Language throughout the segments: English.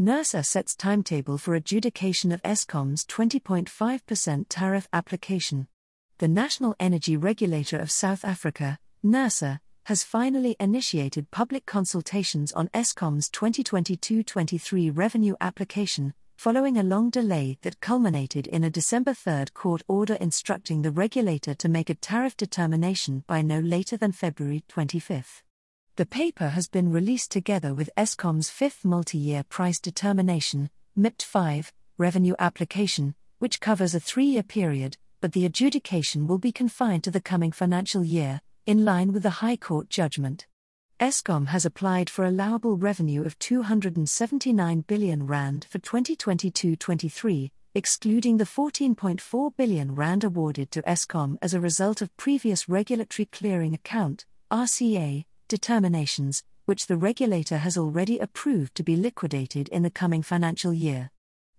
NERSA sets timetable for adjudication of Eskom's 20.5% tariff application. The National Energy Regulator of South Africa, NERSA, has finally initiated public consultations on Eskom's 2022 23 revenue application, following a long delay that culminated in a December 3 court order instructing the regulator to make a tariff determination by no later than February 25. The paper has been released together with Eskom's fifth multi year price determination, MYPD 5, revenue application, which covers a three year period, but the adjudication will be confined to the coming financial year, in line with the High Court judgment. Eskom has applied for allowable revenue of 279 billion rand for 2022-23, excluding the 14.4 billion rand awarded to Eskom as a result of previous regulatory clearing account (RCA) determinations, which the regulator has already approved to be liquidated in the coming financial year.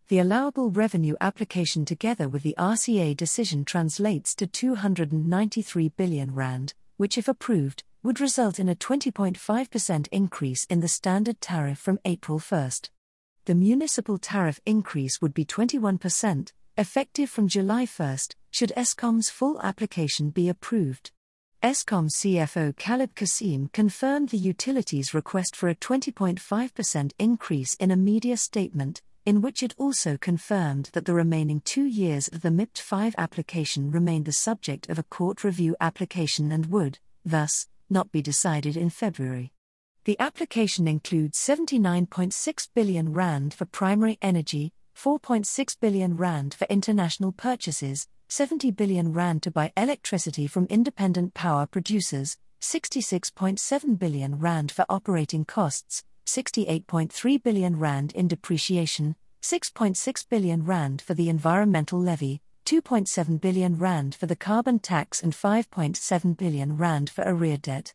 The allowable revenue application together with the RCA decision translates to 293 billion rand, which if approved, would result in a 20.5% increase in the standard tariff from April 1. The municipal tariff increase would be 21%, effective from July 1, should Eskom's full application be approved. Eskom CFO Calib Cassim confirmed the utilities' request for a 20.5% increase in a media statement, in which it also confirmed that the remaining two years of the MYPD 5 application remained the subject of a court review application and would, thus, not be decided in February. The application includes 79.6 billion rand for primary energy, 4.6 billion rand for international purchases, 70 billion rand to buy electricity from independent power producers, 66.7 billion rand for operating costs, 68.3 billion rand in depreciation, 6.6 billion rand for the environmental levy, 2.7 billion rand for the carbon tax and 5.7 billion rand for arrear debt.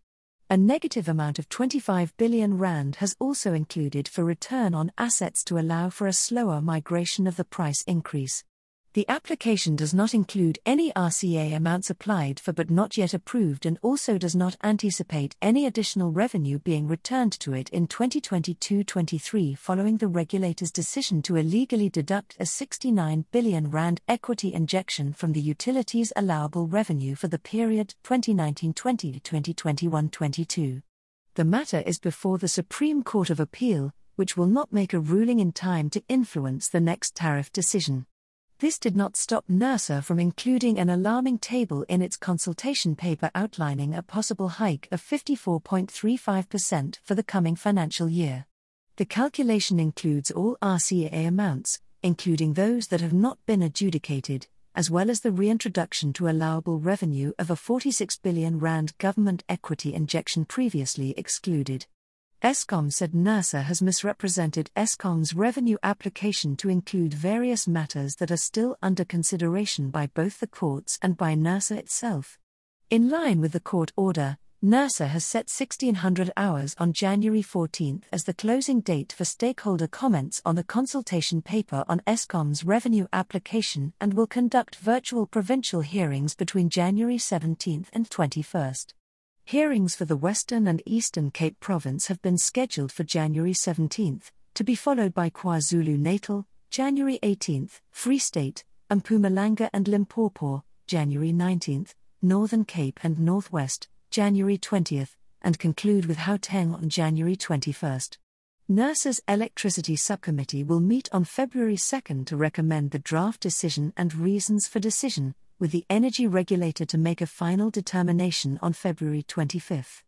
A negative amount of 25 billion rand has also included for return on assets to allow for a slower migration of the price increase. The application does not include any RCA amounts applied for but not yet approved and also does not anticipate any additional revenue being returned to it in 2022 23 following the regulator's decision to illegally deduct a 69 billion Rand equity injection from the utilities' allowable revenue for the period 2019 20 to 2021 22. The matter is before the Supreme Court of Appeal, which will not make a ruling in time to influence the next tariff decision. This did not stop NERSA from including an alarming table in its consultation paper outlining a possible hike of 54.35% for the coming financial year. The calculation includes all RCA amounts, including those that have not been adjudicated, as well as the reintroduction to allowable revenue of a 46 billion rand government equity injection previously excluded. Eskom said NERSA has misrepresented Eskom's revenue application to include various matters that are still under consideration by both the courts and by NERSA itself. In line with the court order, NERSA has set 1600 hours on January 14 as the closing date for stakeholder comments on the consultation paper on Eskom's revenue application and will conduct virtual provincial hearings between January 17 and 21. Hearings for the Western and Eastern Cape Province have been scheduled for January 17, to be followed by KwaZulu Natal, January 18, Free State, Mpumalanga and Limpopo, January 19, Northern Cape and Northwest, January 20, and conclude with Gauteng on January 21. NERSA's Electricity Subcommittee will meet on February 2 to recommend the draft decision and reasons for decision, with the energy regulator to make a final determination on February 25.